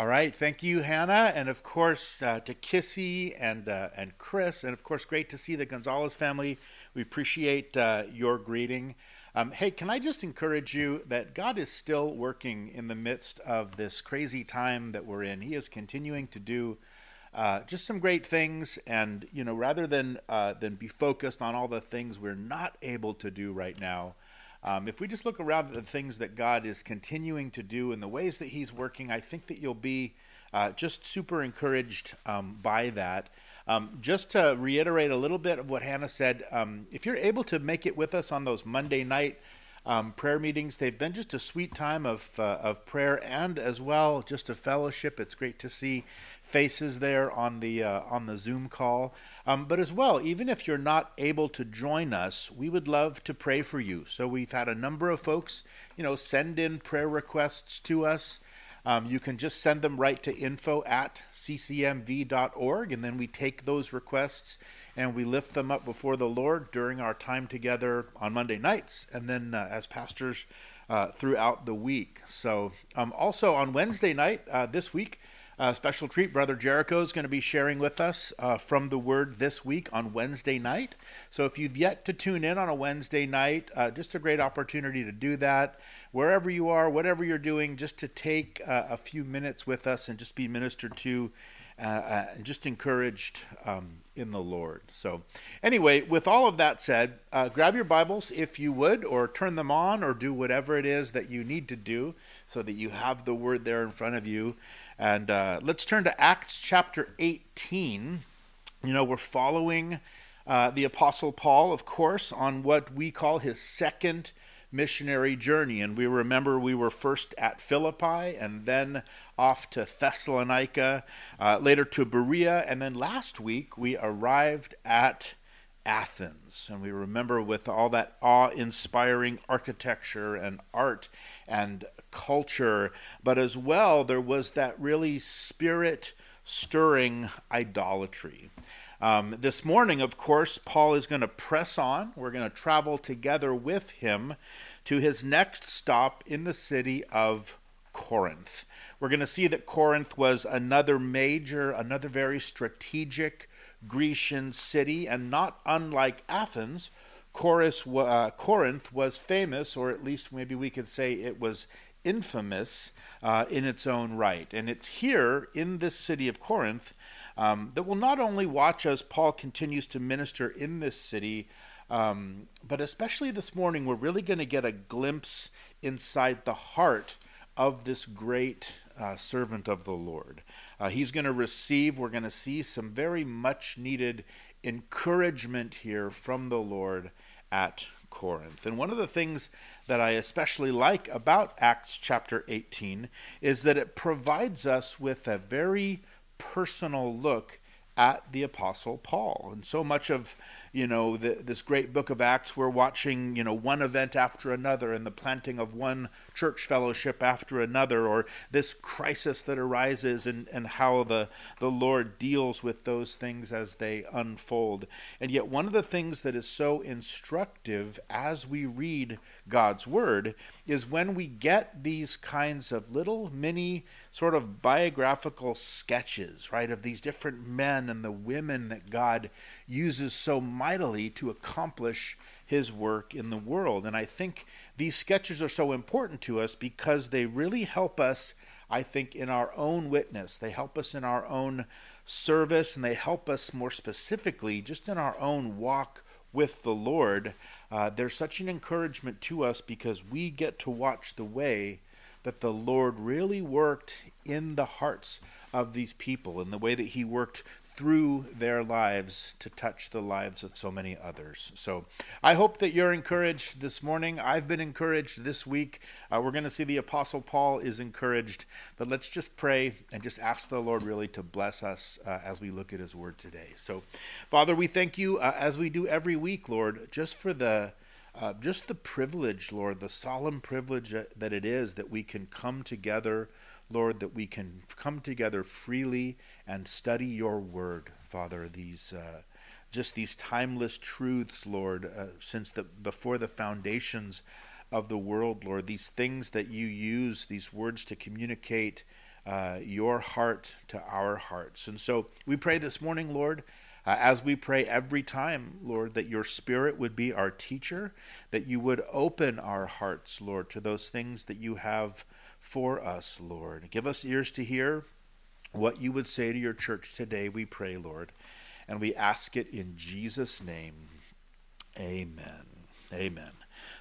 All right, thank you, Hannah, and of course uh, to Kissy and uh, and Chris, and of course, great to see the Gonzalez family. We appreciate uh, your greeting. Um, hey, can I just encourage you that God is still working in the midst of this crazy time that we're in. He is continuing to do uh, just some great things, and you know, rather than uh, than be focused on all the things we're not able to do right now. Um, if we just look around at the things that God is continuing to do and the ways that He's working, I think that you'll be uh, just super encouraged um, by that. Um, just to reiterate a little bit of what Hannah said, um, if you're able to make it with us on those Monday night um, prayer meetings, they've been just a sweet time of, uh, of prayer and as well just a fellowship. It's great to see faces there on the uh, on the Zoom call. Um, but as well, even if you're not able to join us, we would love to pray for you. So we've had a number of folks, you know, send in prayer requests to us. Um, you can just send them right to info at ccmv.org, and then we take those requests and we lift them up before the Lord during our time together on Monday nights, and then uh, as pastors uh, throughout the week. So, um, also on Wednesday night uh, this week, uh, special treat, Brother Jericho is going to be sharing with us uh, from the Word this week on Wednesday night. So if you've yet to tune in on a Wednesday night, uh, just a great opportunity to do that. Wherever you are, whatever you're doing, just to take a few minutes with us and just be ministered to and just encouraged um, in the Lord. So, anyway, with all of that said, grab your Bibles if you would, or turn them on, or do whatever it is that you need to do so that you have the Word there in front of you. And uh, let's turn to Acts chapter 18. You know, we're following uh, the Apostle Paul, of course, on what we call his second missionary journey. And we remember we were first at Philippi and then off to Thessalonica, uh, later to Berea, and then last week we arrived at Athens. And we remember with all that awe inspiring architecture and art and culture, but as well, there was that really spirit stirring idolatry. Um, this morning, of course, Paul is going to press on. We're going to travel together with him to his next stop in the city of Corinth. We're going to see that Corinth was another major, another very strategic Grecian city, and not unlike Athens, uh, Corinth was famous, or at least maybe we could say it was infamous uh, in its own right. And it's here in this city of Corinth um, that will not only watch as Paul continues to minister in this city, um, but especially this morning, we're really going to get a glimpse inside the heart of this great uh, servant of the Lord. Uh, he's going to receive, we're going to see some very much needed encouragement here from the Lord at Corinth. And one of the things that I especially like about Acts chapter 18 is that it provides us with a very personal look at the Apostle Paul. And so much of you know, the, this great book of Acts, we're watching, you know, one event after another and the planting of one church fellowship after another, or this crisis that arises and, and how the, the Lord deals with those things as they unfold. And yet, one of the things that is so instructive as we read God's Word is when we get these kinds of little mini sort of biographical sketches, right, of these different men and the women that God uses so mightily to accomplish his work in the world. And I think these sketches are so important to us because they really help us, I think, in our own witness. They help us in our own service, and they help us more specifically just in our own walk with the Lord. Uh, they're such an encouragement to us because we get to watch the way that the Lord really worked in the hearts of these people and the way that he worked through their lives to touch the lives of so many others. So I hope that you're encouraged this morning. I've been encouraged this week. Uh, we're going to see the Apostle Paul is encouraged, but let's just pray and just ask the Lord really to bless us uh, as we look at his word today. So, Father, we thank you uh, as we do every week, Lord, just for the uh, just the privilege, Lord, the solemn privilege that it is that we can come together Lord, that we can come together freely and study your word, Father, these uh, just these timeless truths, Lord, uh, since the before the foundations of the world, Lord, these things that you use, these words to communicate uh, your heart to our hearts. And so we pray this morning, Lord, uh, as we pray every time, Lord, that your Spirit would be our teacher, that you would open our hearts, Lord, to those things that you have for us, Lord. Give us ears to hear what you would say to your church today, we pray, Lord. And we ask it in Jesus' name. Amen. Amen.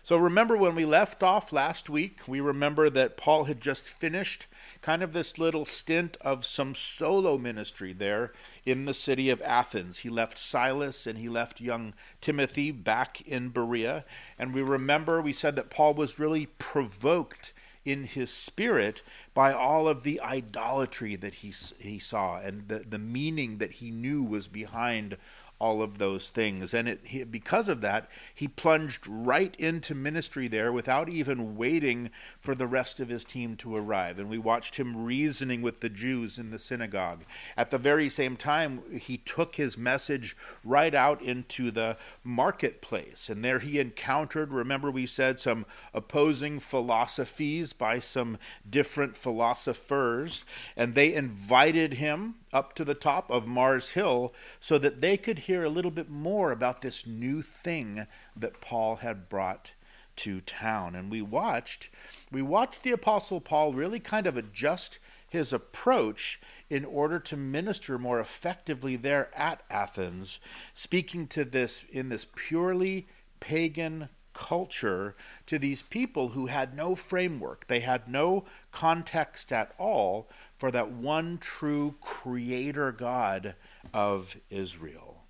So remember when we left off last week, we remember that Paul had just finished kind of this little stint of some solo ministry there in the city of Athens. He left Silas and he left young Timothy back in Berea. And we remember we said that Paul was really provoked in his spirit by all of the idolatry that he, he saw and the, the meaning that he knew was behind all of those things. And it, he, because of that, he plunged right into ministry there without even waiting for the rest of his team to arrive. And we watched him reasoning with the Jews in the synagogue. At the very same time, he took his message right out into the marketplace. And there he encountered, remember, we said, some opposing philosophies by some different philosophers. And they invited him up to the top of Mars Hill so that they could hear a little bit more about this new thing that Paul had brought to town. And we watched we watched the apostle Paul really kind of adjust his approach in order to minister more effectively there at Athens, speaking to this in this purely pagan culture to these people who had no framework. They had no context at all for that one true creator God of Israel.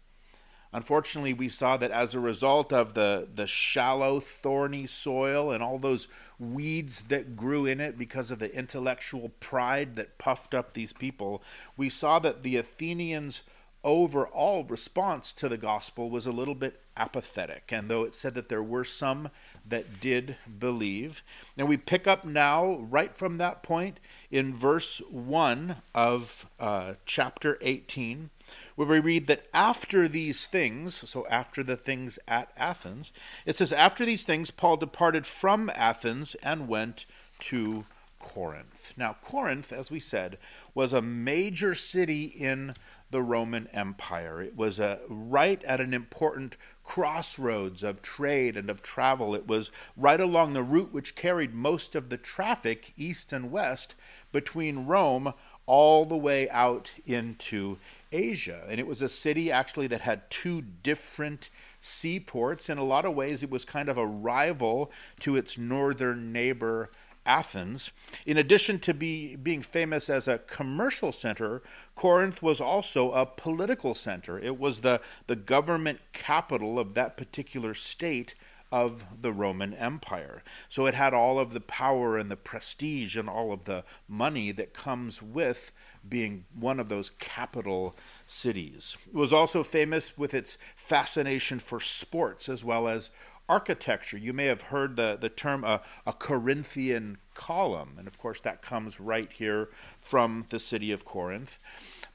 Unfortunately, we saw that as a result of the, the shallow, thorny soil and all those weeds that grew in it because of the intellectual pride that puffed up these people, we saw that the Athenians' overall response to the gospel was a little bit apathetic. And though it said that there were some that did believe, and we pick up now, right from that point, in verse 1 of uh, chapter 18, where we read that after these things, so after the things at Athens, it says, After these things, Paul departed from Athens and went to Corinth. Now, Corinth, as we said, was a major city in the Roman Empire. It was a, right at an important crossroads of trade and of travel. It was right along the route which carried most of the traffic east and west between Rome all the way out into Asia. And it was a city actually that had two different seaports. In a lot of ways, it was kind of a rival to its northern neighbor Athens. In addition to be, being famous as a commercial center, Corinth was also a political center. It was the, the government capital of that particular state of the Roman Empire. So it had all of the power and the prestige and all of the money that comes with being one of those capital cities. It was also famous with its fascination for sports as well as architecture. You may have heard the, the term a, a Corinthian column, and of course, that comes right here from the city of Corinth.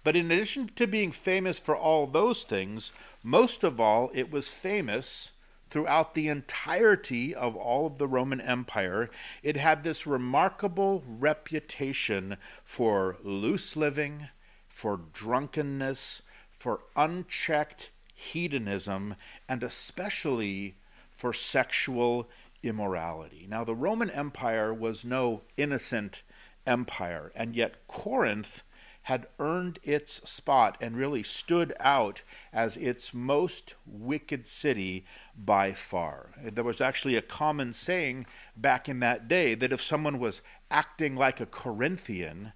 But in addition to being famous for all those things, most of all, it was famous throughout the entirety of all of the Roman Empire. It had this remarkable reputation for loose living, for drunkenness, for unchecked hedonism, and especially for sexual immorality. Now, the Roman Empire was no innocent empire, and yet Corinth had earned its spot and really stood out as its most wicked city by far. There was actually a common saying back in that day that if someone was acting like a Corinthian,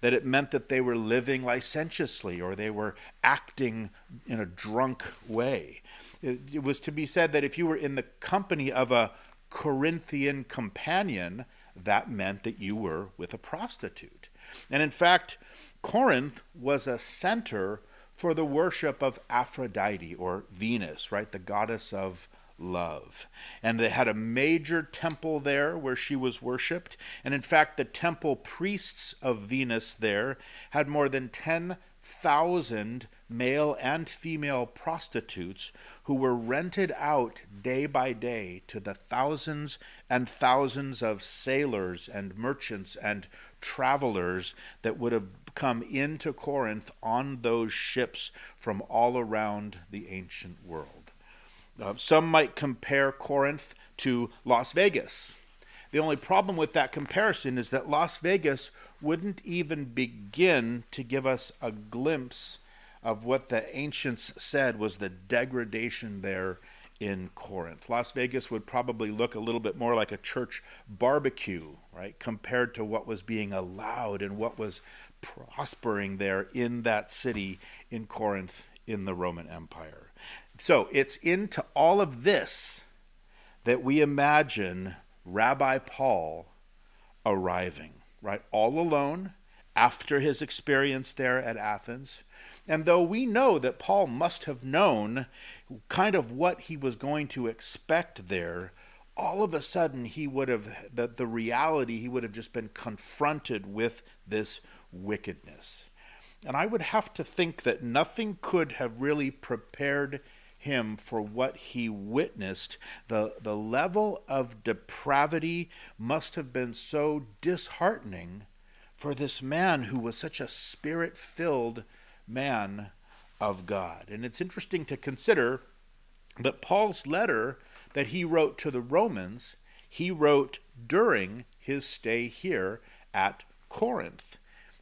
that it meant that they were living licentiously or they were acting in a drunk way. It, was to be said that if you were in the company of a Corinthian companion, that meant that you were with a prostitute. And in fact, Corinth was a center for the worship of Aphrodite or Venus, right? The goddess of love. And they had a major temple there where she was worshiped. And in fact, the temple priests of Venus there had more than 10 1,000 male and female prostitutes who were rented out day by day to the thousands and thousands of sailors and merchants and travelers that would have come into Corinth on those ships from all around the ancient world. Uh, some might compare Corinth to Las Vegas. The only problem with that comparison is that Las Vegas wouldn't even begin to give us a glimpse of what the ancients said was the degradation there in Corinth. Las Vegas would probably look a little bit more like a church barbecue, right, compared to what was being allowed and what was prospering there in that city in Corinth in the Roman Empire. So it's into all of this that we imagine Rabbi Paul arriving, right, all alone after his experience there at Athens. And though we know that Paul must have known kind of what he was going to expect there, all of a sudden he would have, the, the reality, he would have just been confronted with this wickedness. And I would have to think that nothing could have really prepared him for what he witnessed. The, the level of depravity must have been so disheartening for this man who was such a spirit filled man of God. And it's interesting to consider that Paul's letter that he wrote to the Romans, he wrote during his stay here at Corinth.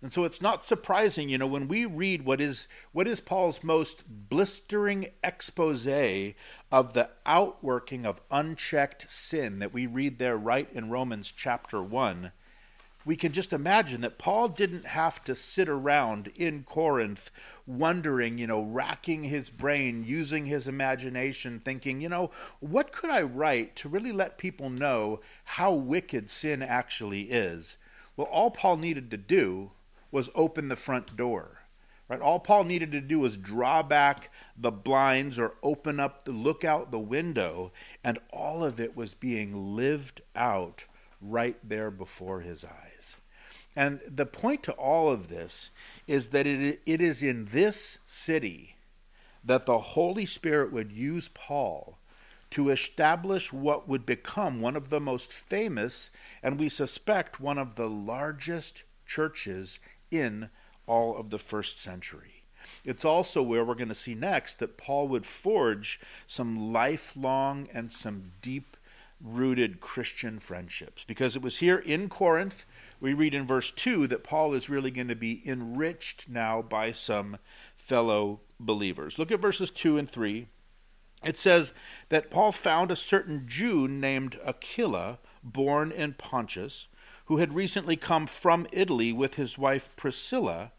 And so it's not surprising, you know, when we read what is what is Paul's most blistering expose of the outworking of unchecked sin that we read there right in Romans chapter 1, we can just imagine that Paul didn't have to sit around in Corinth wondering, you know, racking his brain, using his imagination, thinking, you know, what could I write to really let people know how wicked sin actually is? Well, all Paul needed to do was open the front door. Right? All Paul needed to do was draw back the blinds or open up the look out the window, and all of it was being lived out right there before his eyes. And the point to all of this is that it, it is in this city that the Holy Spirit would use Paul to establish what would become one of the most famous, and we suspect one of the largest churches in all of the first century. It's also where we're going to see next that Paul would forge some lifelong and some deep rooted Christian friendships. Because it was here in Corinth, we read in verse 2 that Paul is really going to be enriched now by some fellow believers. Look at verses 2 and 3. It says that Paul found a certain Jew named Aquila, born in Pontus who had recently come from Italy with his wife Priscilla,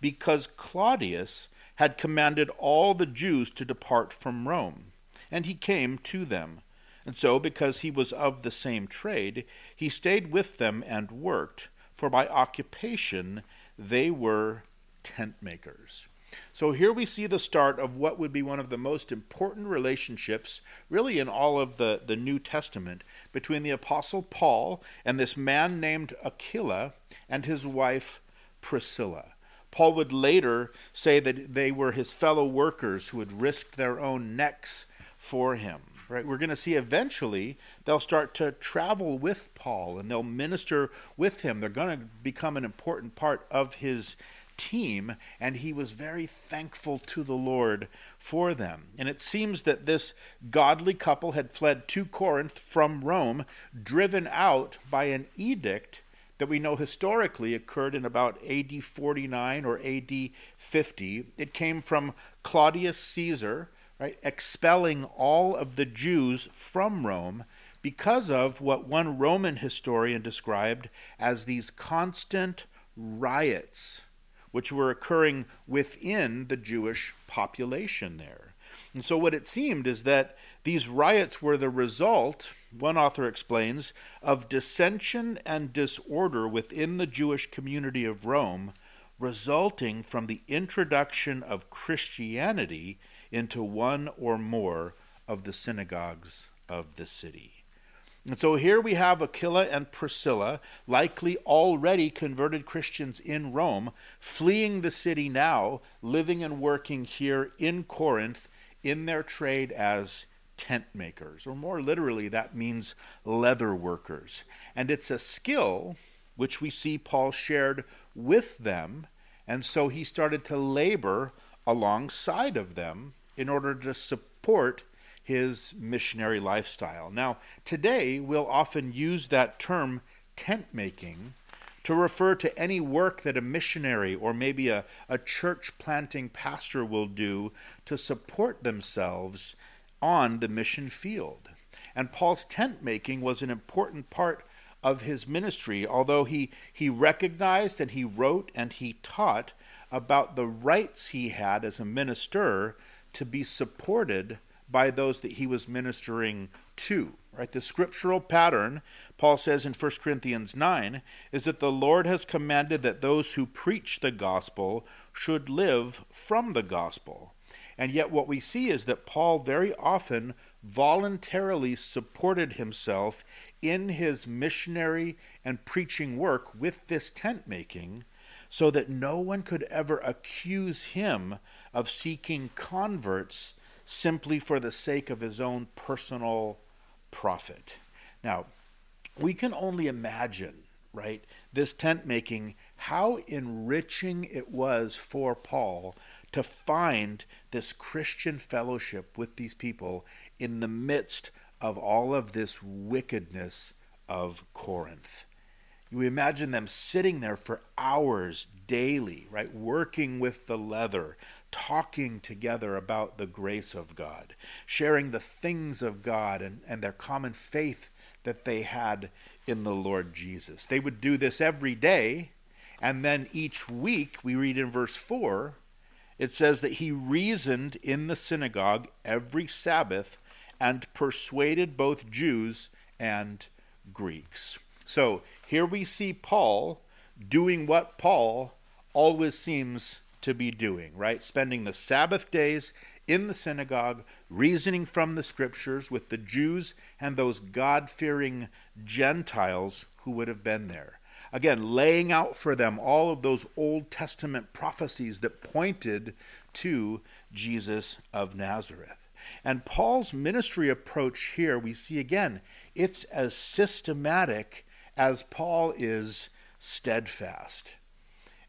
because Claudius had commanded all the Jews to depart from Rome. And he came to them. And so, because he was of the same trade, he stayed with them and worked, for by occupation they were tent makers. So here we see the start of what would be one of the most important relationships, really, in all of the, the New Testament, between the Apostle Paul and this man named Aquila and his wife Priscilla. Paul would later say that they were his fellow workers who had risked their own necks for him. Right? We're going to see eventually they'll start to travel with Paul and they'll minister with him. They're going to become an important part of his team, and he was very thankful to the Lord for them. And it seems that this godly couple had fled to Corinth from Rome, driven out by an edict that we know historically occurred in about AD 49 or AD 50. It came from Claudius Caesar, right, expelling all of the Jews from Rome because of what one Roman historian described as these constant riots which were occurring within the Jewish population there. And so, what it seemed is that these riots were the result, one author explains, of dissension and disorder within the Jewish community of Rome, resulting from the introduction of Christianity into one or more of the synagogues of the city. And so here we have Aquila and Priscilla, likely already converted Christians in Rome, fleeing the city now, living and working here in Corinth in their trade as tent makers, or more literally, that means leather workers. And it's a skill which we see Paul shared with them, and so he started to labor alongside of them in order to support his missionary lifestyle. Now, today we'll often use that term tent making to refer to any work that a missionary or maybe a, a church planting pastor will do to support themselves on the mission field. And Paul's tent making was an important part of his ministry, although he, he recognized and he wrote and he taught about the rights he had as a minister to be supported by those that he was ministering to. Right? The scriptural pattern, Paul says in 1 Corinthians 9, is that the Lord has commanded that those who preach the gospel should live from the gospel. And yet, what we see is that Paul very often voluntarily supported himself in his missionary and preaching work with this tent making so that no one could ever accuse him of seeking converts simply for the sake of his own personal profit. Now, we can only imagine, right, this tent making, how enriching it was for Paul to find this Christian fellowship with these people in the midst of all of this wickedness of Corinth. You imagine them sitting there for hours daily, right, working with the leather, talking together about the grace of God, sharing the things of God and, and their common faith that they had in the Lord Jesus. They would do this every day, and then each week, we read in verse 4, it says that he reasoned in the synagogue every Sabbath and persuaded both Jews and Greeks. So here we see Paul doing what Paul always seems to be doing, right? Spending the Sabbath days in the synagogue, reasoning from the scriptures with the Jews and those God fearing Gentiles who would have been there. Again, laying out for them all of those Old Testament prophecies that pointed to Jesus of Nazareth. And Paul's ministry approach here, we see again, it's as systematic as Paul is steadfast.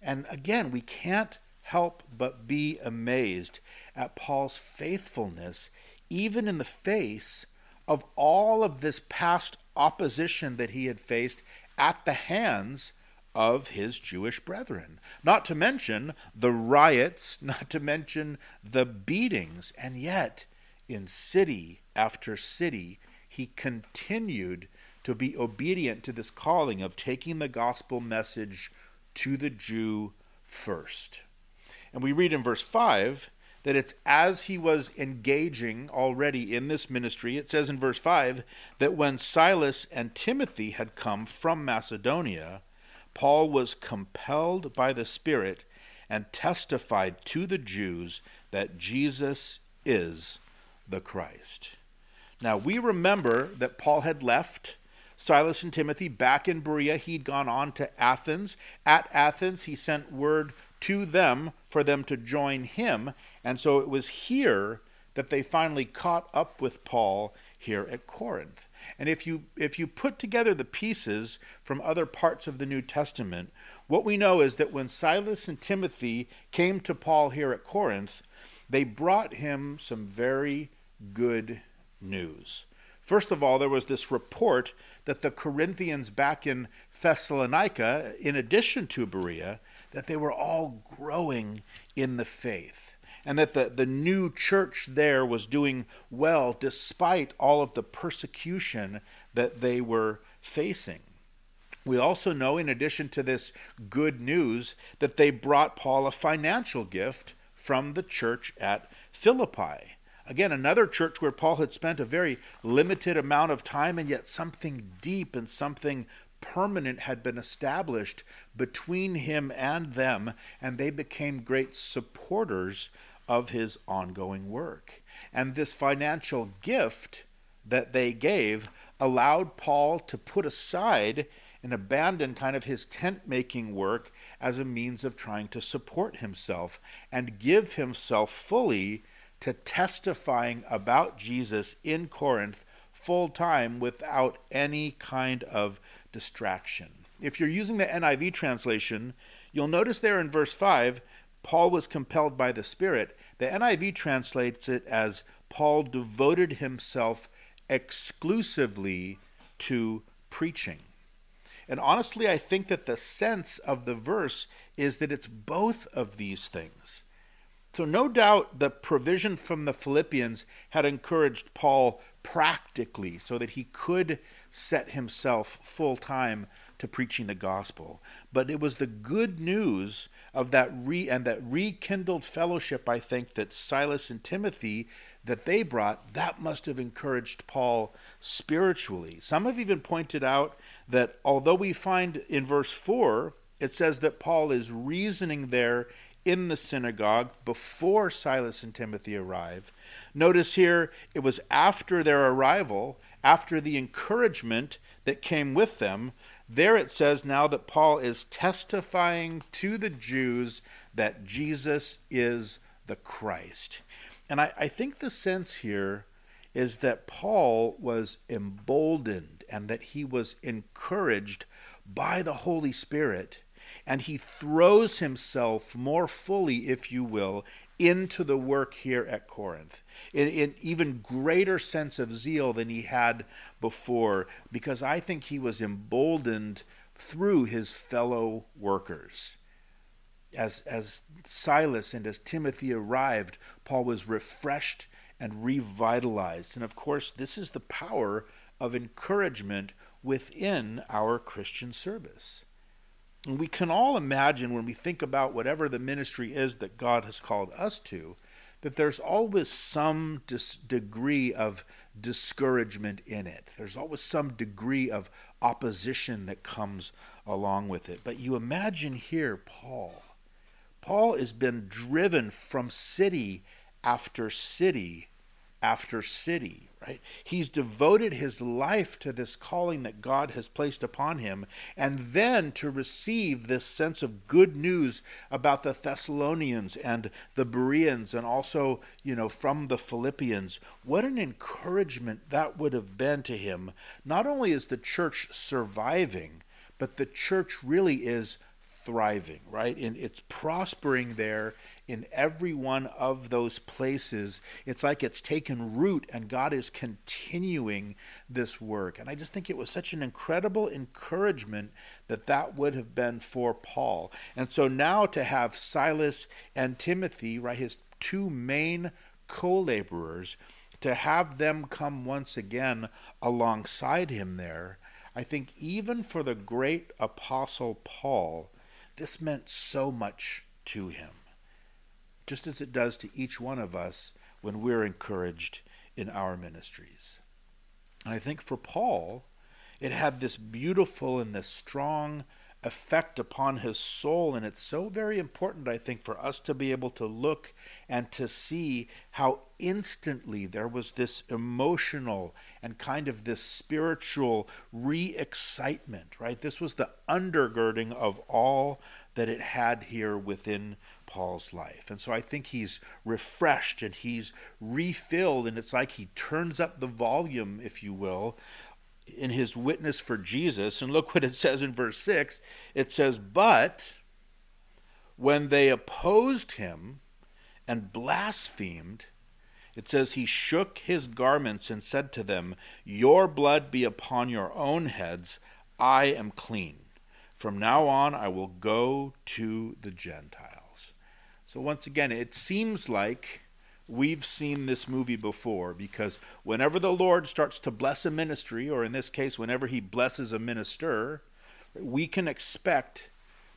And again, we can't help but be amazed at Paul's faithfulness, even in the face of all of this past opposition that he had faced at the hands of his Jewish brethren. Not to mention the riots, not to mention the beatings. And yet, in city after city, he continued to be obedient to this calling of taking the gospel message to the Jew first. And we read in verse 5 that it's as he was engaging already in this ministry, it says in verse 5 that when Silas and Timothy had come from Macedonia, Paul was compelled by the Spirit and testified to the Jews that Jesus is the Christ. Now, we remember that Paul had left Silas and Timothy back in Berea. He'd gone on to Athens. At Athens, he sent word to them for them to join him. And so it was here that they finally caught up with Paul here at Corinth. And if you if you put together the pieces from other parts of the New Testament, what we know is that when Silas and Timothy came to Paul here at Corinth, they brought him some very good news. First of all, there was this report that the Corinthians back in Thessalonica, in addition to Berea, that they were all growing in the faith and that the, the new church there was doing well despite all of the persecution that they were facing. We also know, in addition to this good news, that they brought Paul a financial gift from the church at Philippi. Again, another church where Paul had spent a very limited amount of time, and yet something deep and something permanent had been established between him and them, and they became great supporters of his ongoing work. And this financial gift that they gave allowed Paul to put aside and abandon kind of his tent making work as a means of trying to support himself and give himself fully to testifying about Jesus in Corinth full time without any kind of distraction. If you're using the NIV translation, you'll notice there in verse 5, Paul was compelled by the Spirit. The NIV translates it as Paul devoted himself exclusively to preaching. And honestly, I think that the sense of the verse is that it's both of these things. So, no doubt the provision from the Philippians had encouraged Paul practically so that he could set himself full time to preaching the gospel. But it was the good news of that re and that rekindled fellowship, I think, that Silas and Timothy that they brought, that must have encouraged Paul spiritually. Some have even pointed out that although we find in verse 4, it says that Paul is reasoning there in the synagogue before Silas and Timothy arrive. Notice here, it was after their arrival, after the encouragement that came with them. There it says now that Paul is testifying to the Jews that Jesus is the Christ. And I, I think the sense here is that Paul was emboldened and that he was encouraged by the Holy Spirit. And he throws himself more fully, if you will, into the work here at Corinth in, in even greater sense of zeal than he had before, because I think he was emboldened through his fellow workers as, as Silas and as Timothy arrived, Paul was refreshed and revitalized. And of course, this is the power of encouragement within our Christian service. And we can all imagine when we think about whatever the ministry is that God has called us to, that there's always some dis- degree of discouragement in it. There's always some degree of opposition that comes along with it. But you imagine here Paul Paul has been driven from city after city after city, right? He's devoted his life to this calling that God has placed upon him, and then to receive this sense of good news about the Thessalonians and the Bereans, and also, you know, from the Philippians. What an encouragement that would have been to him. Not only is the church surviving, but the church really is thriving, right? And it's prospering there in every one of those places. It's like it's taken root and God is continuing this work. And I just think it was such an incredible encouragement that that would have been for Paul. And so now to have Silas and Timothy, right, his two main co laborers, to have them come once again alongside him there. I think even for the great apostle Paul, this meant so much to him, just as it does to each one of us when we're encouraged in our ministries. And I think for Paul, it had this beautiful and this strong effect upon his soul. And it's so very important, I think, for us to be able to look and to see how instantly there was this emotional and kind of this spiritual re excitement, right? This was the undergirding of all that it had here within Paul's life. And so I think he's refreshed and he's refilled, and it's like he turns up the volume, if you will, in his witness for Jesus. And look what it says in verse 6 it says, But when they opposed him and blasphemed, it says, He shook his garments and said to them, Your blood be upon your own heads. I am clean. From now on, I will go to the Gentiles. So, once again, it seems like we've seen this movie before because whenever the Lord starts to bless a ministry, or in this case, whenever he blesses a minister, we can expect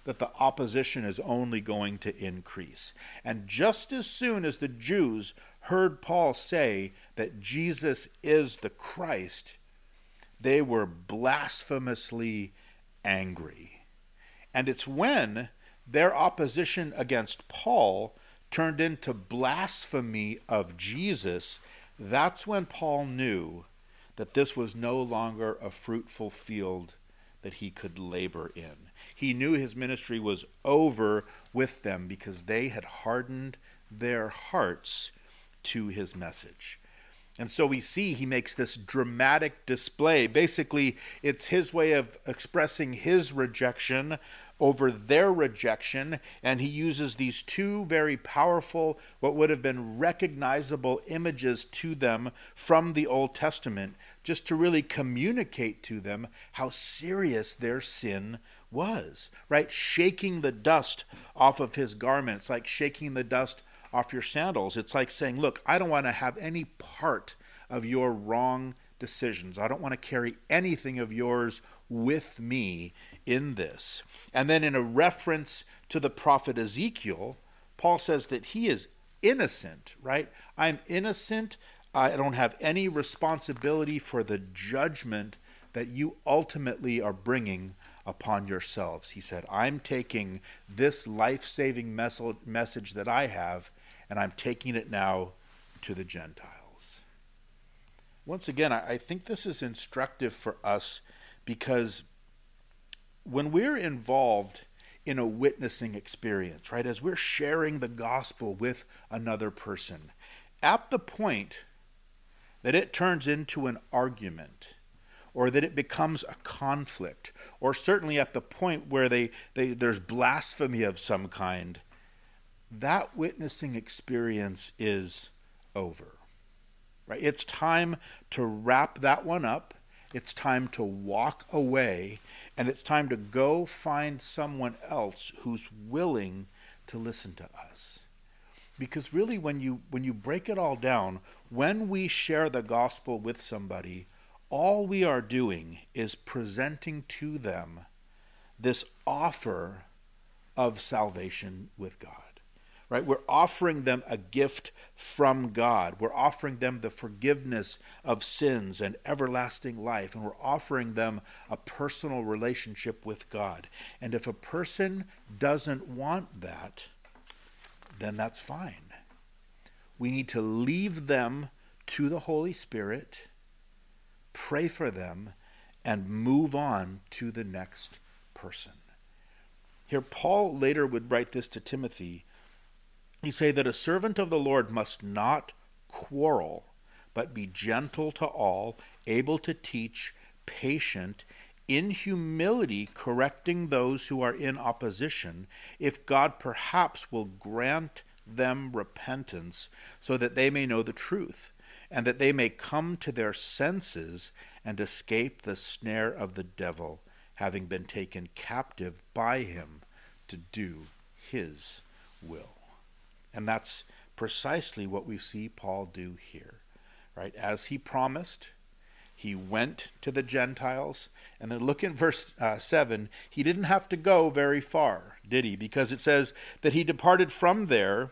that the opposition is only going to increase. And just as soon as the Jews heard Paul say that Jesus is the Christ, they were blasphemously angry. And it's when their opposition against Paul turned into blasphemy of Jesus, that's when Paul knew that this was no longer a fruitful field that he could labor in. He knew his ministry was over with them because they had hardened their hearts to his message. And so we see he makes this dramatic display. Basically, it's his way of expressing his rejection over their rejection, and he uses these two very powerful, what would have been recognizable images to them from the Old Testament, just to really communicate to them how serious their sin was, right? Shaking the dust off of his garments, like shaking the dust off your sandals. It's like saying, Look, I don't want to have any part of your wrong decisions. I don't want to carry anything of yours with me in this. And then, in a reference to the prophet Ezekiel, Paul says that he is innocent, right? I'm innocent. I don't have any responsibility for the judgment that you ultimately are bringing upon yourselves. He said, I'm taking this life saving message that I have and I'm taking it now to the Gentiles. Once again, I think this is instructive for us because when we're involved in a witnessing experience, right, as we're sharing the gospel with another person, at the point that it turns into an argument, or that it becomes a conflict, or certainly at the point where they, they, there's blasphemy of some kind, that witnessing experience is over. Right? It's time to wrap that one up. It's time to walk away and it's time to go find someone else who's willing to listen to us. Because really when you when you break it all down, when we share the gospel with somebody, all we are doing is presenting to them this offer of salvation with God right? We're offering them a gift from God. We're offering them the forgiveness of sins and everlasting life, and we're offering them a personal relationship with God. And if a person doesn't want that, then that's fine. We need to leave them to the Holy Spirit, pray for them, and move on to the next person. Here, Paul later would write this to Timothy he say that a servant of the Lord must not quarrel, but be gentle to all, able to teach, patient, in humility correcting those who are in opposition, if God perhaps will grant them repentance, so that they may know the truth, and that they may come to their senses and escape the snare of the devil, having been taken captive by him to do his will. And that's precisely what we see Paul do here. Right? As he promised, he went to the Gentiles. And then look in verse uh, 7. He didn't have to go very far, did he? Because it says that he departed from there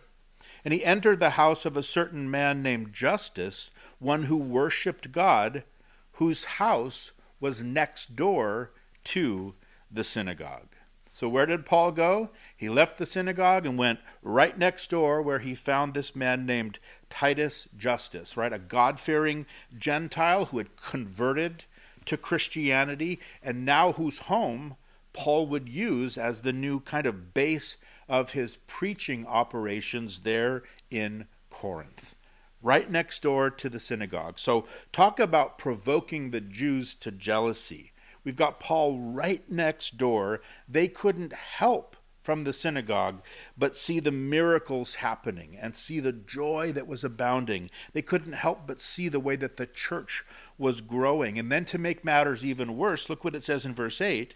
and he entered the house of a certain man named Justus, one who worshipped God, whose house was next door to the synagogue. So, where did Paul go? He left the synagogue and went right next door where he found this man named Titus Justus, right? A God fearing Gentile who had converted to Christianity and now whose home Paul would use as the new kind of base of his preaching operations there in Corinth, right next door to the synagogue. So, talk about provoking the Jews to jealousy. We've got Paul right next door. They couldn't help from the synagogue, but see the miracles happening and see the joy that was abounding. They couldn't help but see the way that the church was growing. And then to make matters even worse, look what it says in verse 8.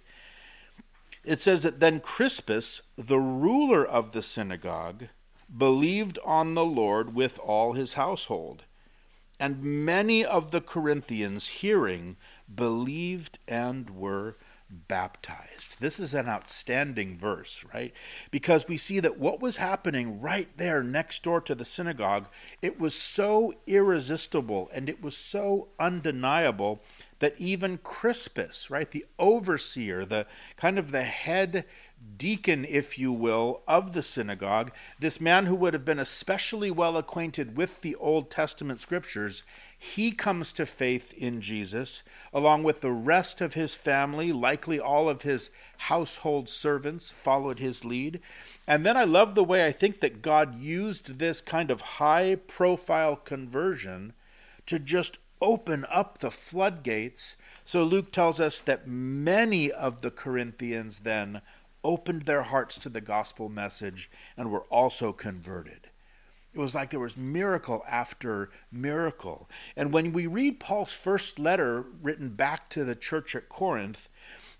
It says that then Crispus, the ruler of the synagogue, believed on the Lord with all his household. And many of the Corinthians, hearing, believed and were baptized. This is an outstanding verse, right? Because we see that what was happening right there next door to the synagogue, it was so irresistible and it was so undeniable that even Crispus, right, the overseer, the kind of the head deacon, if you will, of the synagogue, this man who would have been especially well acquainted with the Old Testament scriptures, he comes to faith in Jesus, along with the rest of his family. Likely all of his household servants followed his lead. And then I love the way I think that God used this kind of high profile conversion to just open up the floodgates. So Luke tells us that many of the Corinthians then opened their hearts to the gospel message and were also converted. It was like there was miracle after miracle. And when we read Paul's first letter written back to the church at Corinth,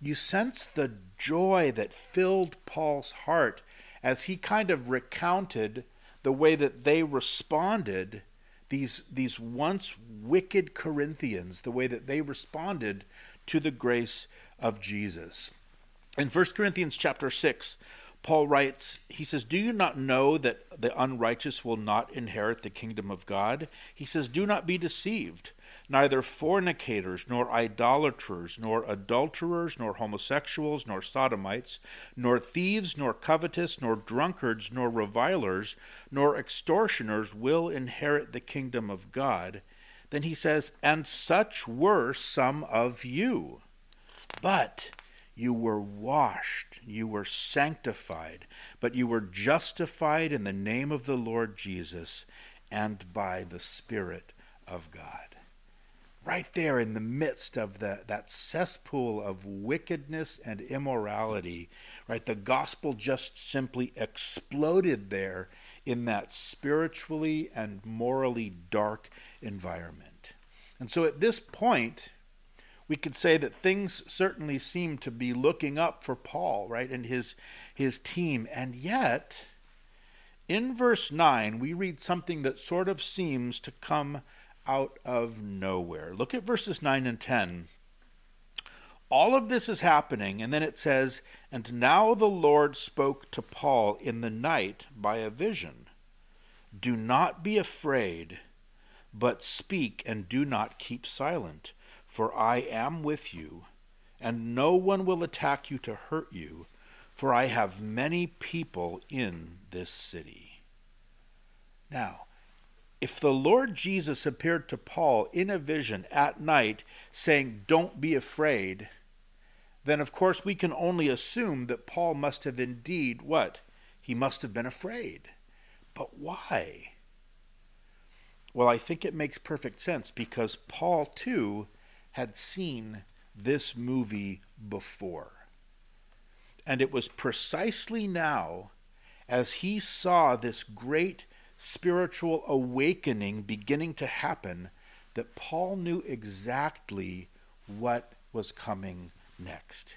you sense the joy that filled Paul's heart as he kind of recounted the way that they responded, these, these once wicked Corinthians, the way that they responded to the grace of Jesus. In 1 Corinthians chapter 6, Paul writes, he says, Do you not know that the unrighteous will not inherit the kingdom of God? He says, Do not be deceived. Neither fornicators, nor idolaters, nor adulterers, nor homosexuals, nor sodomites, nor thieves, nor covetous, nor drunkards, nor revilers, nor extortioners will inherit the kingdom of God. Then he says, And such were some of you. But you were washed, you were sanctified, but you were justified in the name of the Lord Jesus and by the Spirit of God. Right there in the midst of the, that cesspool of wickedness and immorality, right, the gospel just simply exploded there in that spiritually and morally dark environment. And so at this point, we could say that things certainly seem to be looking up for Paul, right, and his his team. And yet, in verse 9, we read something that sort of seems to come out of nowhere. Look at verses 9 and 10. All of this is happening, and then it says, And now the Lord spoke to Paul in the night by a vision. Do not be afraid, but speak and do not keep silent for I am with you, and no one will attack you to hurt you, for I have many people in this city. Now, if the Lord Jesus appeared to Paul in a vision at night saying, Don't be afraid, then of course we can only assume that Paul must have indeed what? He must have been afraid. But why? Well, I think it makes perfect sense because Paul, too, had seen this movie before. And it was precisely now, as he saw this great spiritual awakening beginning to happen, that Paul knew exactly what was coming next.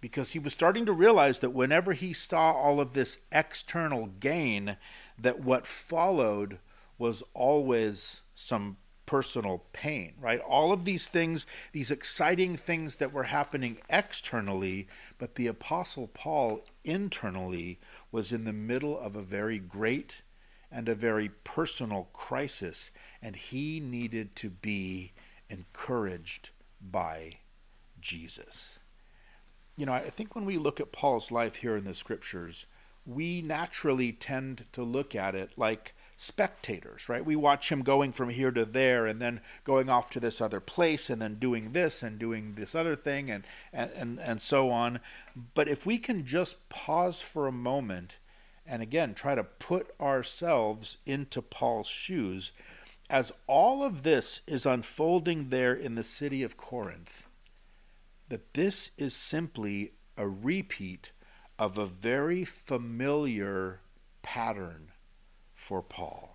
Because he was starting to realize that whenever he saw all of this external gain, that what followed was always some personal pain, right? All of these things, these exciting things that were happening externally, but the Apostle Paul internally was in the middle of a very great and a very personal crisis, and he needed to be encouraged by Jesus. You know, I think when we look at Paul's life here in the scriptures, we naturally tend to look at it like spectators, right? We watch him going from here to there and then going off to this other place and then doing this and doing this other thing and, and, and, and so on. But if we can just pause for a moment and again try to put ourselves into Paul's shoes, as all of this is unfolding there in the city of Corinth, that this is simply a repeat of a very familiar pattern for Paul.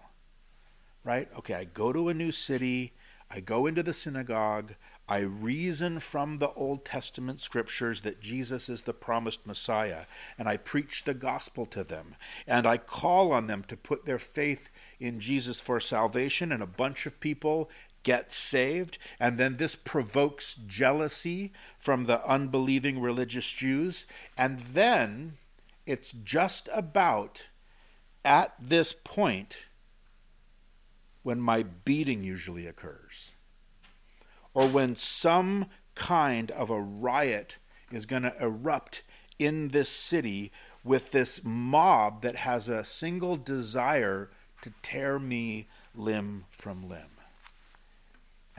Right? Okay, I go to a new city, I go into the synagogue, I reason from the Old Testament scriptures that Jesus is the promised Messiah, and I preach the gospel to them, and I call on them to put their faith in Jesus for salvation, and a bunch of people get saved, and then this provokes jealousy from the unbelieving religious Jews, and then it's just about at this point when my beating usually occurs, or when some kind of a riot is going to erupt in this city with this mob that has a single desire to tear me limb from limb.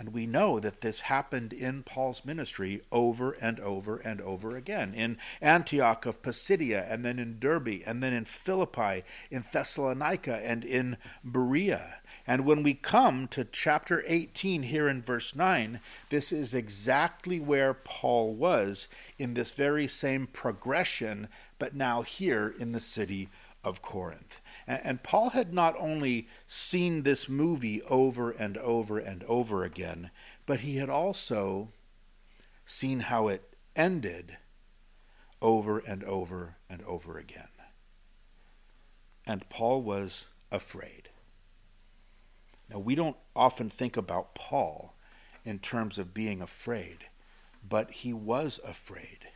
And we know that this happened in Paul's ministry over and over and over again in Antioch of Pisidia, and then in Derbe, and then in Philippi, in Thessalonica, and in Berea. And when we come to chapter 18 here in verse 9, this is exactly where Paul was in this very same progression, but now here in the city of Corinth. And, Paul had not only seen this movie over and over and over again, but he had also seen how it ended over and over and over again. And Paul was afraid. Now, we don't often think about Paul in terms of being afraid, but he was afraid.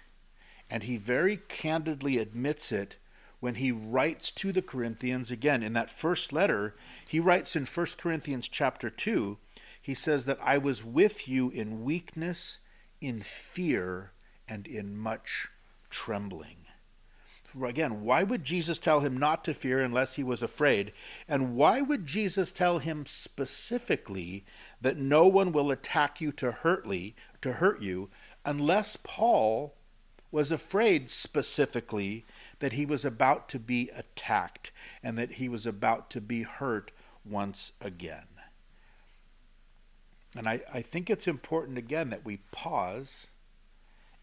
And he very candidly admits it when he writes to the Corinthians again in that first letter he writes in 1 Corinthians chapter 2 he says that I was with you in weakness in fear and in much trembling again why would Jesus tell him not to fear unless he was afraid and why would Jesus tell him specifically that no one will attack you to hurtly to hurt you unless Paul was afraid specifically that he was about to be attacked and that he was about to be hurt once again. And I, I think it's important again that we pause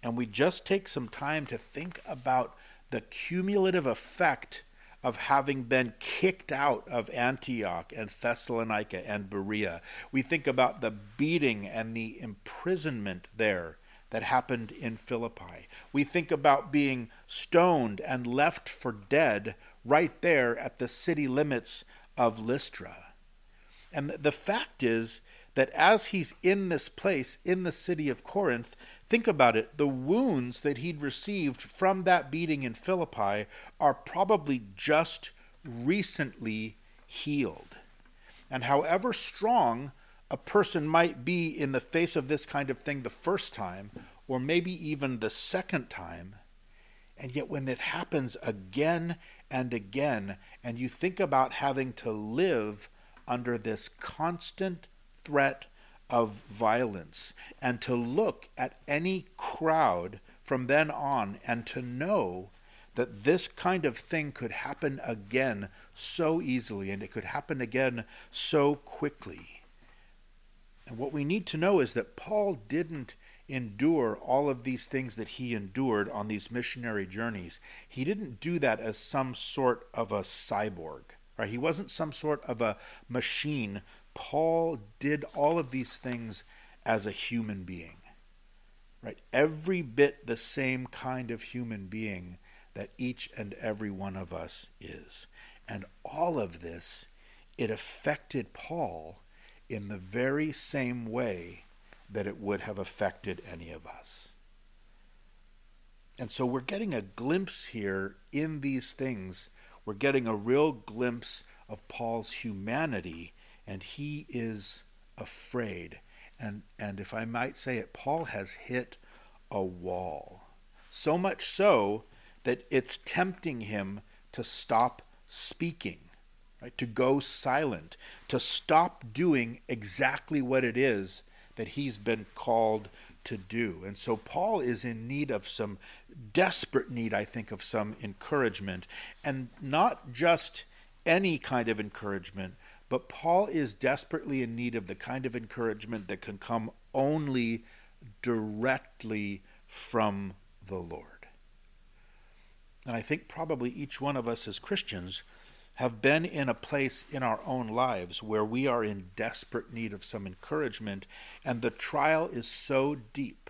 and we just take some time to think about the cumulative effect of having been kicked out of Antioch and Thessalonica and Berea. We think about the beating and the imprisonment there that happened in Philippi. We think about being stoned and left for dead right there at the city limits of Lystra. And the fact is that as he's in this place, in the city of Corinth, think about it the wounds that he'd received from that beating in Philippi are probably just recently healed. And however strong a person might be in the face of this kind of thing the first time, or maybe even the second time. And yet, when it happens again and again, and you think about having to live under this constant threat of violence, and to look at any crowd from then on, and to know that this kind of thing could happen again so easily, and it could happen again so quickly and what we need to know is that Paul didn't endure all of these things that he endured on these missionary journeys. He didn't do that as some sort of a cyborg. Right? He wasn't some sort of a machine. Paul did all of these things as a human being. Right? Every bit the same kind of human being that each and every one of us is. And all of this, it affected Paul in the very same way that it would have affected any of us. And so we're getting a glimpse here in these things. We're getting a real glimpse of Paul's humanity, and he is afraid. And, and if I might say it, Paul has hit a wall. So much so that it's tempting him to stop speaking right? To go silent, to stop doing exactly what it is that he's been called to do. And so Paul is in need of some desperate need, I think, of some encouragement, and not just any kind of encouragement, but Paul is desperately in need of the kind of encouragement that can come only directly from the Lord. And I think probably each one of us as Christians have been in a place in our own lives where we are in desperate need of some encouragement, and the trial is so deep,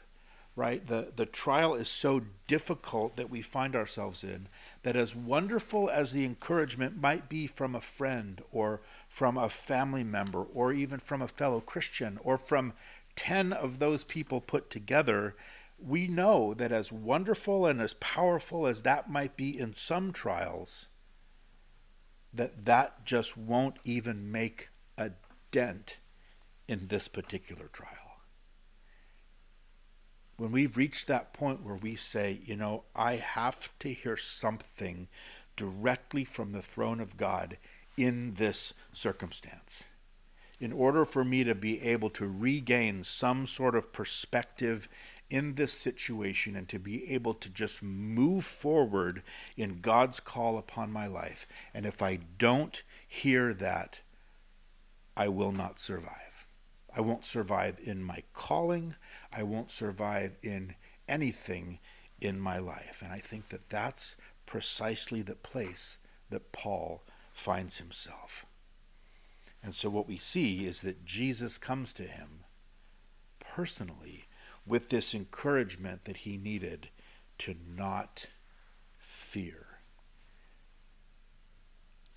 right? The, the trial is so difficult that we find ourselves in that, as wonderful as the encouragement might be from a friend or from a family member or even from a fellow Christian or from 10 of those people put together, we know that as wonderful and as powerful as that might be in some trials, that that just won't even make a dent in this particular trial. when we've reached that point where we say, you know, I have to hear something directly from the throne of God in this circumstance. In order for me to be able to regain some sort of perspective in this situation and to be able to just move forward in God's call upon my life. And if I don't hear that, I will not survive. I won't survive in my calling. I won't survive in anything in my life. And I think that that's precisely the place that Paul finds himself. And so what we see is that Jesus comes to him personally with this encouragement that he needed to not fear.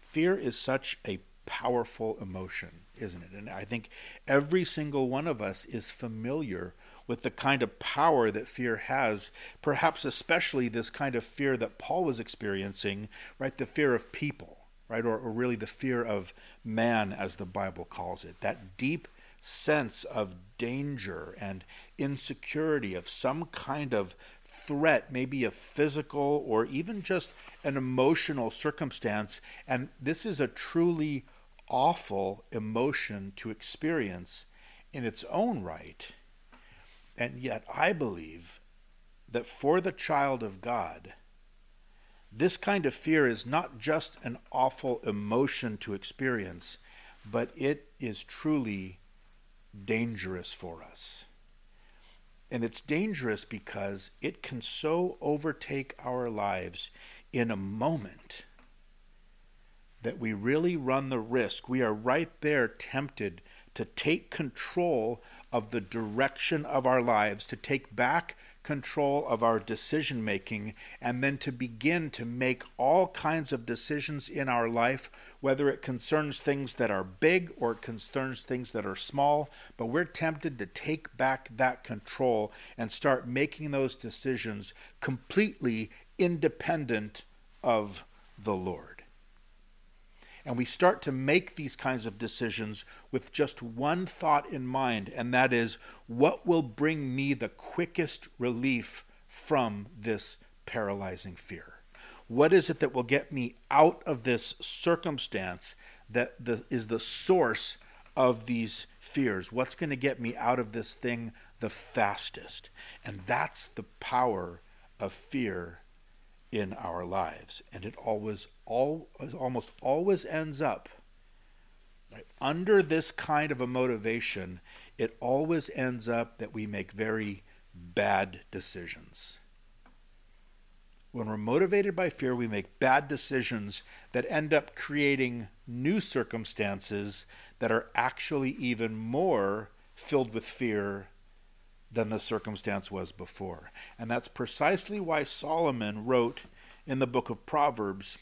Fear is such a powerful emotion, isn't it? And I think every single one of us is familiar with the kind of power that fear has, perhaps especially this kind of fear that Paul was experiencing, right? The fear of people, right? Or, or really the fear of man, as the Bible calls it. That deep sense of danger and insecurity, of some kind of threat, maybe a physical or even just an emotional circumstance. And this is a truly awful emotion to experience in its own right. And yet, I believe that for the child of God, this kind of fear is not just an awful emotion to experience, but it is truly dangerous for us. And it's dangerous because it can so overtake our lives in a moment that we really run the risk. We are right there tempted to take control of the direction of our lives, to take back control of our decision making, and then to begin to make all kinds of decisions in our life, whether it concerns things that are big or it concerns things that are small. But we're tempted to take back that control and start making those decisions completely independent of the Lord. And we start to make these kinds of decisions with just one thought in mind, and that is what will bring me the quickest relief from this paralyzing fear? What is it that will get me out of this circumstance that the, is the source of these fears? What's going to get me out of this thing the fastest? And that's the power of fear in our lives. And it always, all, almost always ends up right, under this kind of a motivation. It always ends up that we make very bad decisions. When we're motivated by fear, we make bad decisions that end up creating new circumstances that are actually even more filled with fear than the circumstance was before. And that's precisely why Solomon wrote in the book of Proverbs,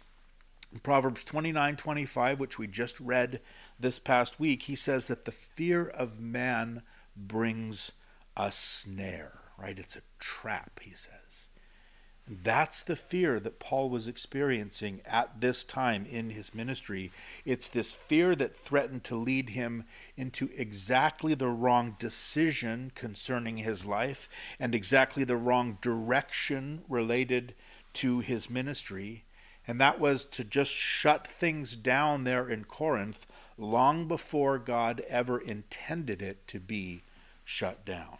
Proverbs 29 25, which we just read this past week, he says that the fear of man brings a snare, right? It's a trap, he says. That's the fear that Paul was experiencing at this time in his ministry. It's this fear that threatened to lead him into exactly the wrong decision concerning his life and exactly the wrong direction related to his ministry. And that was to just shut things down there in Corinth long before God ever intended it to be shut down.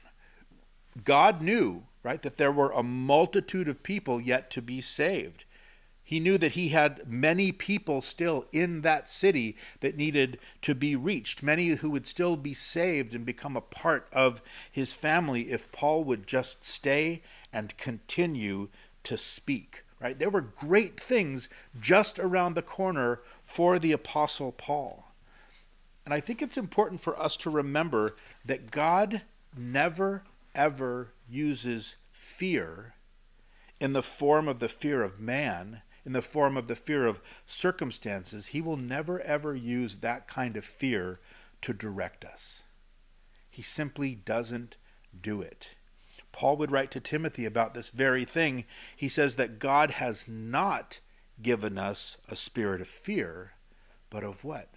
God knew right? That there were a multitude of people yet to be saved. He knew that he had many people still in that city that needed to be reached, many who would still be saved and become a part of his family if Paul would just stay and continue to speak. Right? There were great things just around the corner for the apostle Paul. And I think it's important for us to remember that God never ever uses fear in the form of the fear of man, in the form of the fear of circumstances, he will never ever use that kind of fear to direct us. He simply doesn't do it. Paul would write to Timothy about this very thing. He says that God has not given us a spirit of fear, but of what?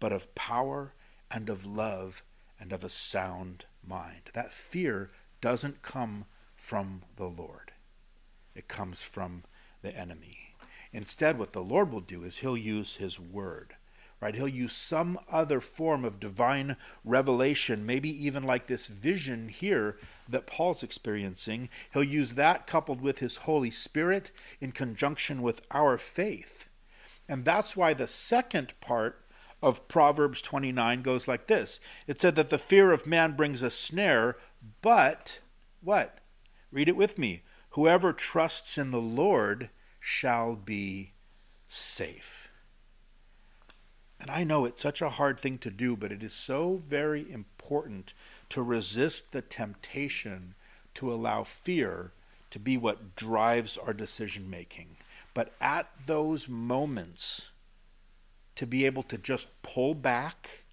But of power and of love and of a sound mind. That fear doesn't come from the Lord, it comes from the enemy. Instead, what the Lord will do is he'll use his word right? He'll use some other form of divine revelation, maybe even like this vision here that Paul's experiencing. He'll use that coupled with his Holy Spirit in conjunction with our faith. And that's why the second part of Proverbs 29 goes like this It said that the fear of man brings a snare, but what? Read it with me. Whoever trusts in the Lord shall be safe. And I know it's such a hard thing to do, but it is so very important to resist the temptation to allow fear to be what drives our decision making. But at those moments, to be able to just pull back,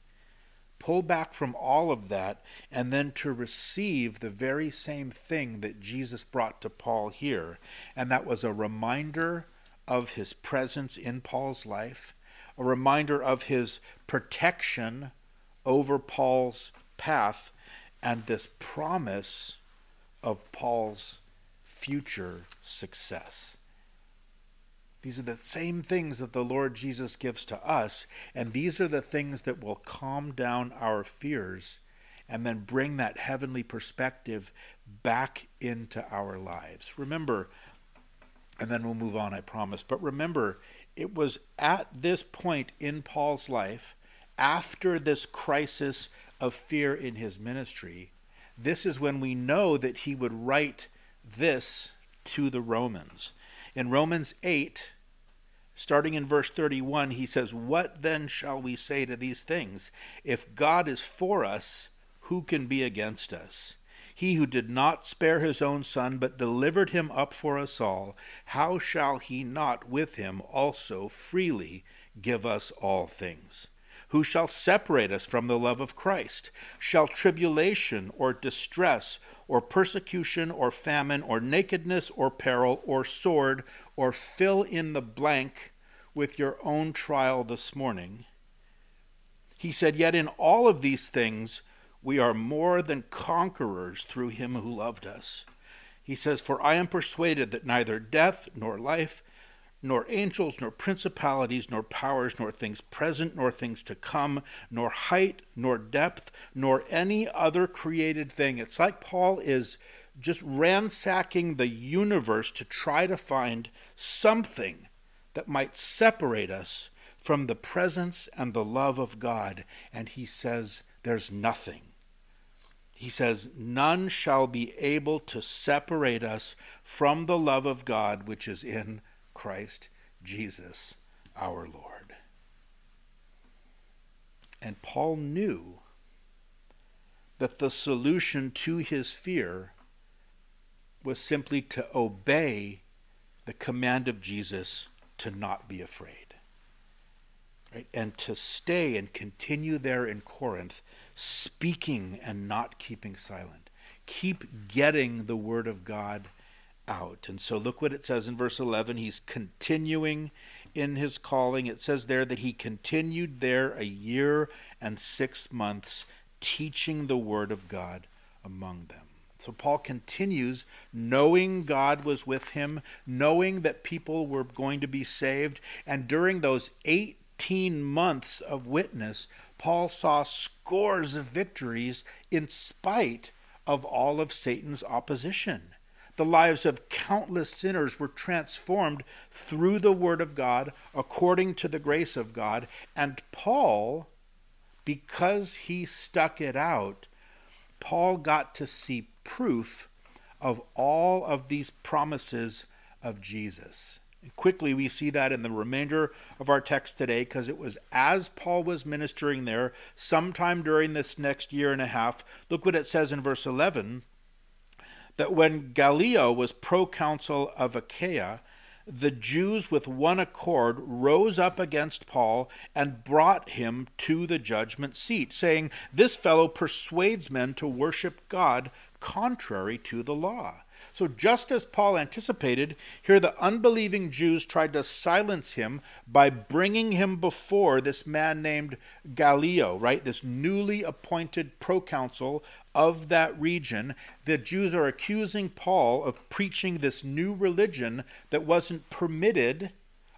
pull back from all of that, and then to receive the very same thing that Jesus brought to Paul here. And that was a reminder of his presence in Paul's life a reminder of his protection over Paul's path and this promise of Paul's future success. These are the same things that the Lord Jesus gives to us, and these are the things that will calm down our fears and then bring that heavenly perspective back into our lives. Remember, and then we'll move on, I promise, but remember, it was at this point in Paul's life, after this crisis of fear in his ministry, this is when we know that he would write this to the Romans. In Romans 8, starting in verse 31, he says, What then shall we say to these things? If God is for us, who can be against us? He who did not spare his own son, but delivered him up for us all, how shall he not with him also freely give us all things? Who shall separate us from the love of Christ? Shall tribulation or distress or persecution or famine or nakedness or peril or sword or fill in the blank with your own trial this morning? He said, Yet in all of these things, we are more than conquerors through him who loved us. He says, For I am persuaded that neither death nor life, nor angels, nor principalities, nor powers, nor things present, nor things to come, nor height, nor depth, nor any other created thing. It's like Paul is just ransacking the universe to try to find something that might separate us from the presence and the love of God. And he says, There's nothing he says, None shall be able to separate us from the love of God which is in Christ Jesus our Lord. And Paul knew that the solution to his fear was simply to obey the command of Jesus to not be afraid. Right? And to stay and continue there in Corinth speaking and not keeping silent. Keep getting the word of God out. And so look what it says in verse 11. He's continuing in his calling. It says there that he continued there a year and six months, teaching the word of God among them. So Paul continues knowing God was with him, knowing that people were going to be saved. And during those 18 months of witness, Paul saw scores of victories in spite of all of Satan's opposition. The lives of countless sinners were transformed through the Word of God according to the grace of God. And Paul, because he stuck it out, Paul got to see proof of all of these promises of Jesus. And quickly, we see that in the remainder of our text today because it was as Paul was ministering there, sometime during this next year and a half. Look what it says in verse 11 that when Gallio was proconsul of Achaia, the Jews with one accord rose up against Paul and brought him to the judgment seat, saying, This fellow persuades men to worship God contrary to the law. So, just as Paul anticipated, here the unbelieving Jews tried to silence him by bringing him before this man named Gallio, right? This newly appointed proconsul of that region. The Jews are accusing Paul of preaching this new religion that wasn't permitted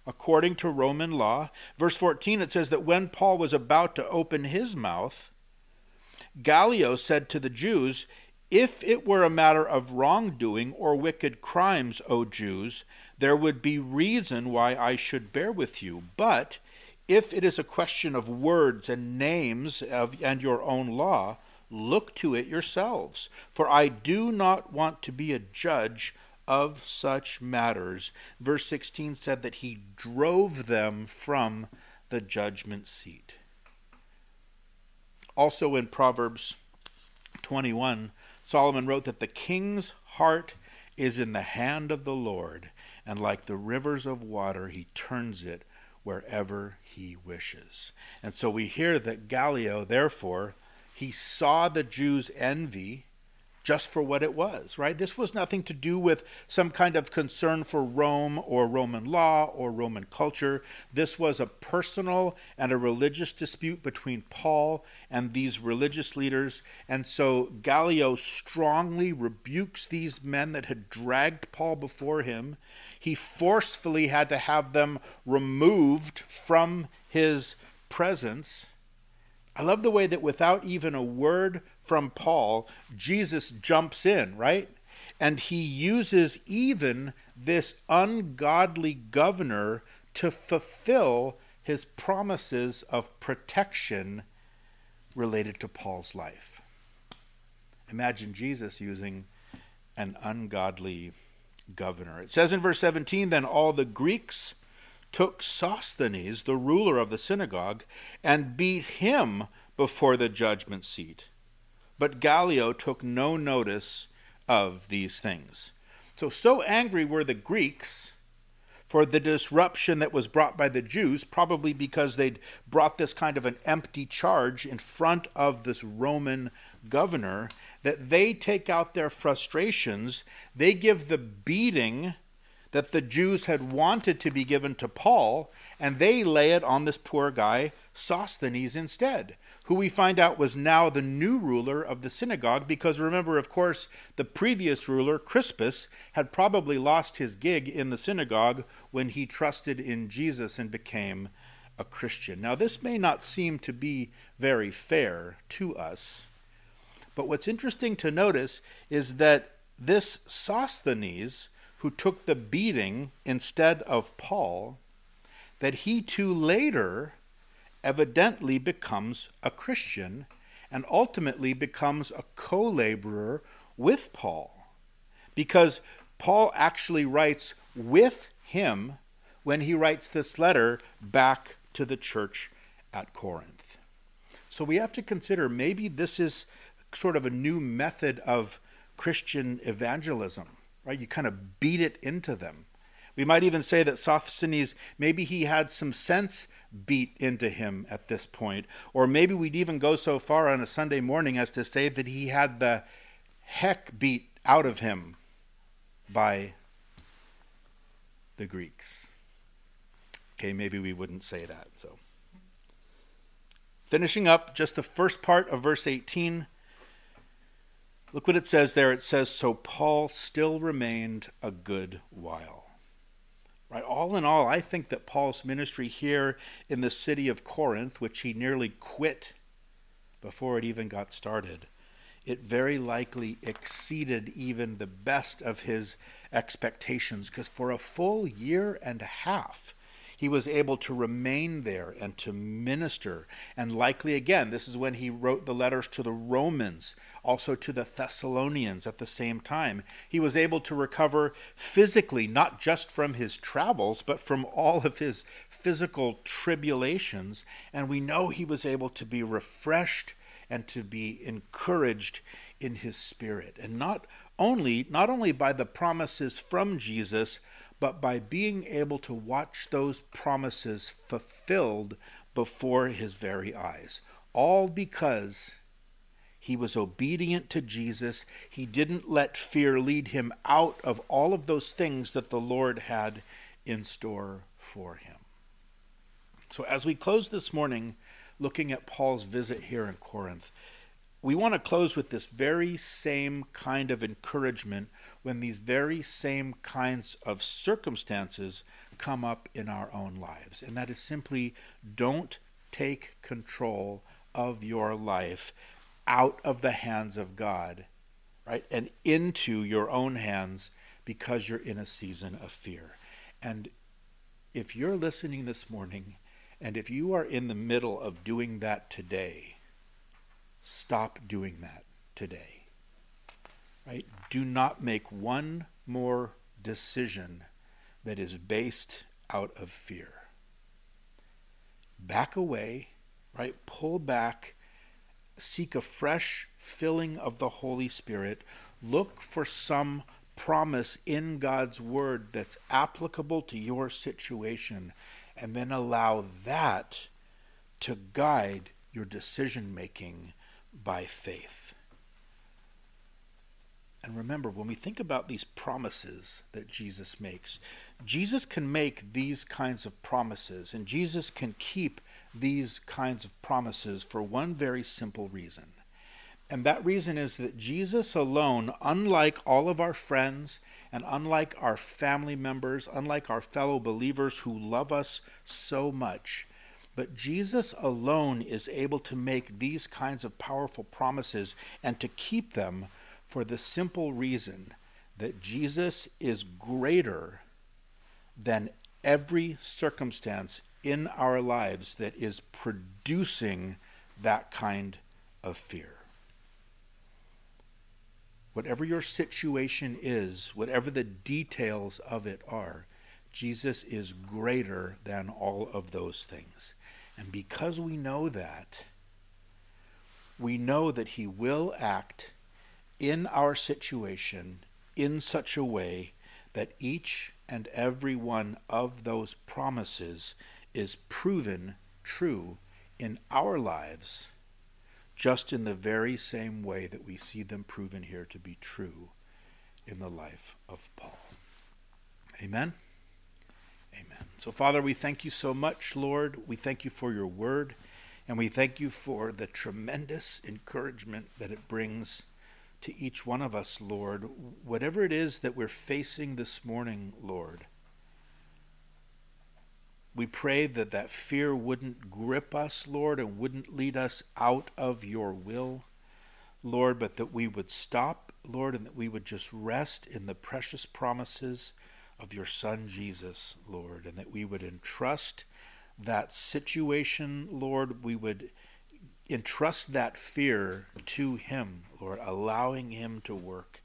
according to Roman law. Verse 14, it says that when Paul was about to open his mouth, Gallio said to the Jews, If it were a matter of wrongdoing or wicked crimes, O Jews, there would be reason why I should bear with you. But if it is a question of words and names of, and your own law, look to it yourselves. For I do not want to be a judge of such matters. Verse 16 said that he drove them from the judgment seat. Also in Proverbs 21, Solomon wrote that the king's heart is in the hand of the Lord, and like the rivers of water, he turns it wherever he wishes. And so we hear that Gallio, therefore, he saw the Jews' envy just for what it was, right? This was nothing to do with some kind of concern for Rome or Roman law or Roman culture. This was a personal and a religious dispute between Paul and these religious leaders. And so Gallio strongly rebukes these men that had dragged Paul before him. He forcefully had to have them removed from his presence. I love the way that without even a word from Paul, Jesus jumps in, right? And he uses even this ungodly governor to fulfill his promises of protection related to Paul's life. Imagine Jesus using an ungodly governor. It says in verse 17 then all the Greeks took Sosthenes, the ruler of the synagogue, and beat him before the judgment seat. But Gallio took no notice of these things. So, so angry were the Greeks for the disruption that was brought by the Jews, probably because they'd brought this kind of an empty charge in front of this Roman governor, that they take out their frustrations. They give the beating that the Jews had wanted to be given to Paul, and they lay it on this poor guy, Sosthenes, instead, who we find out was now the new ruler of the synagogue, because remember, of course, the previous ruler, Crispus, had probably lost his gig in the synagogue when he trusted in Jesus and became a Christian. Now, this may not seem to be very fair to us, but what's interesting to notice is that this Sosthenes, who took the beating instead of Paul, that he too later evidently becomes a Christian and ultimately becomes a co laborer with Paul. Because Paul actually writes with him when he writes this letter back to the church at Corinth. So we have to consider maybe this is sort of a new method of Christian evangelism right? You kind of beat it into them. We might even say that Sosthenes, maybe he had some sense beat into him at this point. Or maybe we'd even go so far on a Sunday morning as to say that he had the heck beat out of him by the Greeks. Okay, maybe we wouldn't say that. So, finishing up just the first part of verse 18 Look what it says there. It says, So Paul still remained a good while. Right? All in all, I think that Paul's ministry here in the city of Corinth, which he nearly quit before it even got started, it very likely exceeded even the best of his expectations because for a full year and a half, he was able to remain there and to minister. And likely again, this is when he wrote the letters to the Romans, also to the Thessalonians at the same time. He was able to recover physically, not just from his travels, but from all of his physical tribulations. And we know he was able to be refreshed and to be encouraged in his spirit. And not only not only by the promises from Jesus, but by being able to watch those promises fulfilled before his very eyes. All because He was obedient to Jesus. He didn't let fear lead him out of all of those things that the Lord had in store for him. So, as we close this morning looking at Paul's visit here in Corinth, we want to close with this very same kind of encouragement when these very same kinds of circumstances come up in our own lives. And that is simply don't take control of your life out of the hands of God, right? And into your own hands because you're in a season of fear. And if you're listening this morning and if you are in the middle of doing that today, stop doing that today. Right? Do not make one more decision that is based out of fear. Back away, right? Pull back, seek a fresh filling of the Holy Spirit. Look for some promise in God's Word that's applicable to your situation, and then allow that to guide your decision making by faith. And remember, when we think about these promises that Jesus makes, Jesus can make these kinds of promises, and Jesus can keep these kinds of promises for one very simple reason. And that reason is that Jesus alone, unlike all of our friends and unlike our family members, unlike our fellow believers who love us so much, but Jesus alone is able to make these kinds of powerful promises and to keep them for the simple reason that Jesus is greater than every circumstance in our lives that is producing that kind of fear. Whatever your situation is, whatever the details of it are, Jesus is greater than all of those things. And because we know that, we know that He will act in our situation in such a way that each and every one of those promises is proven true in our lives, just in the very same way that we see them proven here to be true in the life of Paul. Amen. Amen. So, Father, we thank you so much, Lord. We thank you for your word, and we thank you for the tremendous encouragement that it brings to each one of us, Lord. Whatever it is that we're facing this morning, Lord, we pray that that fear wouldn't grip us, Lord, and wouldn't lead us out of your will, Lord, but that we would stop, Lord, and that we would just rest in the precious promises of your Son Jesus, Lord, and that we would entrust that situation, Lord, we would entrust that fear to Him, Lord, allowing Him to work.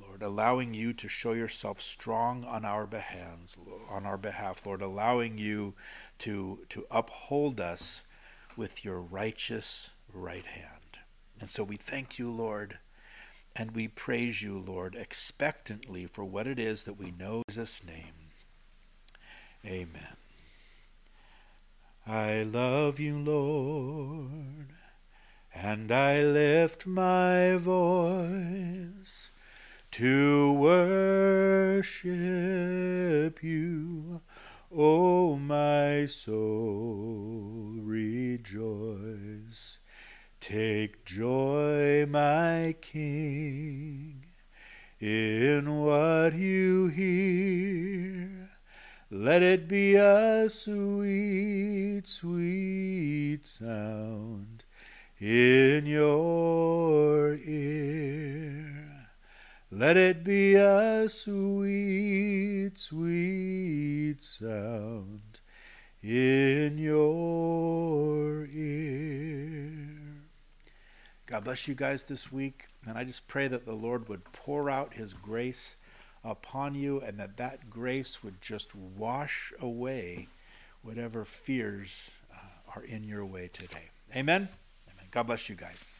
Lord, allowing you to show yourself strong on our behalf, on our behalf, Lord, allowing you to to uphold us with your righteous right hand. And so we thank you, Lord, and we praise you, Lord, expectantly for what it is that we know in Jesus' name. Amen. I love you, Lord, and I lift my voice to worship you. O my soul, rejoice. Take joy, my King, in what you hear. Let it be a sweet, sweet sound in your ear. Let it be a sweet, sweet sound in your ear. God bless you guys this week. And I just pray that the Lord would pour out his grace upon you and that that grace would just wash away whatever fears uh, are in your way today. Amen. Amen. God bless you guys.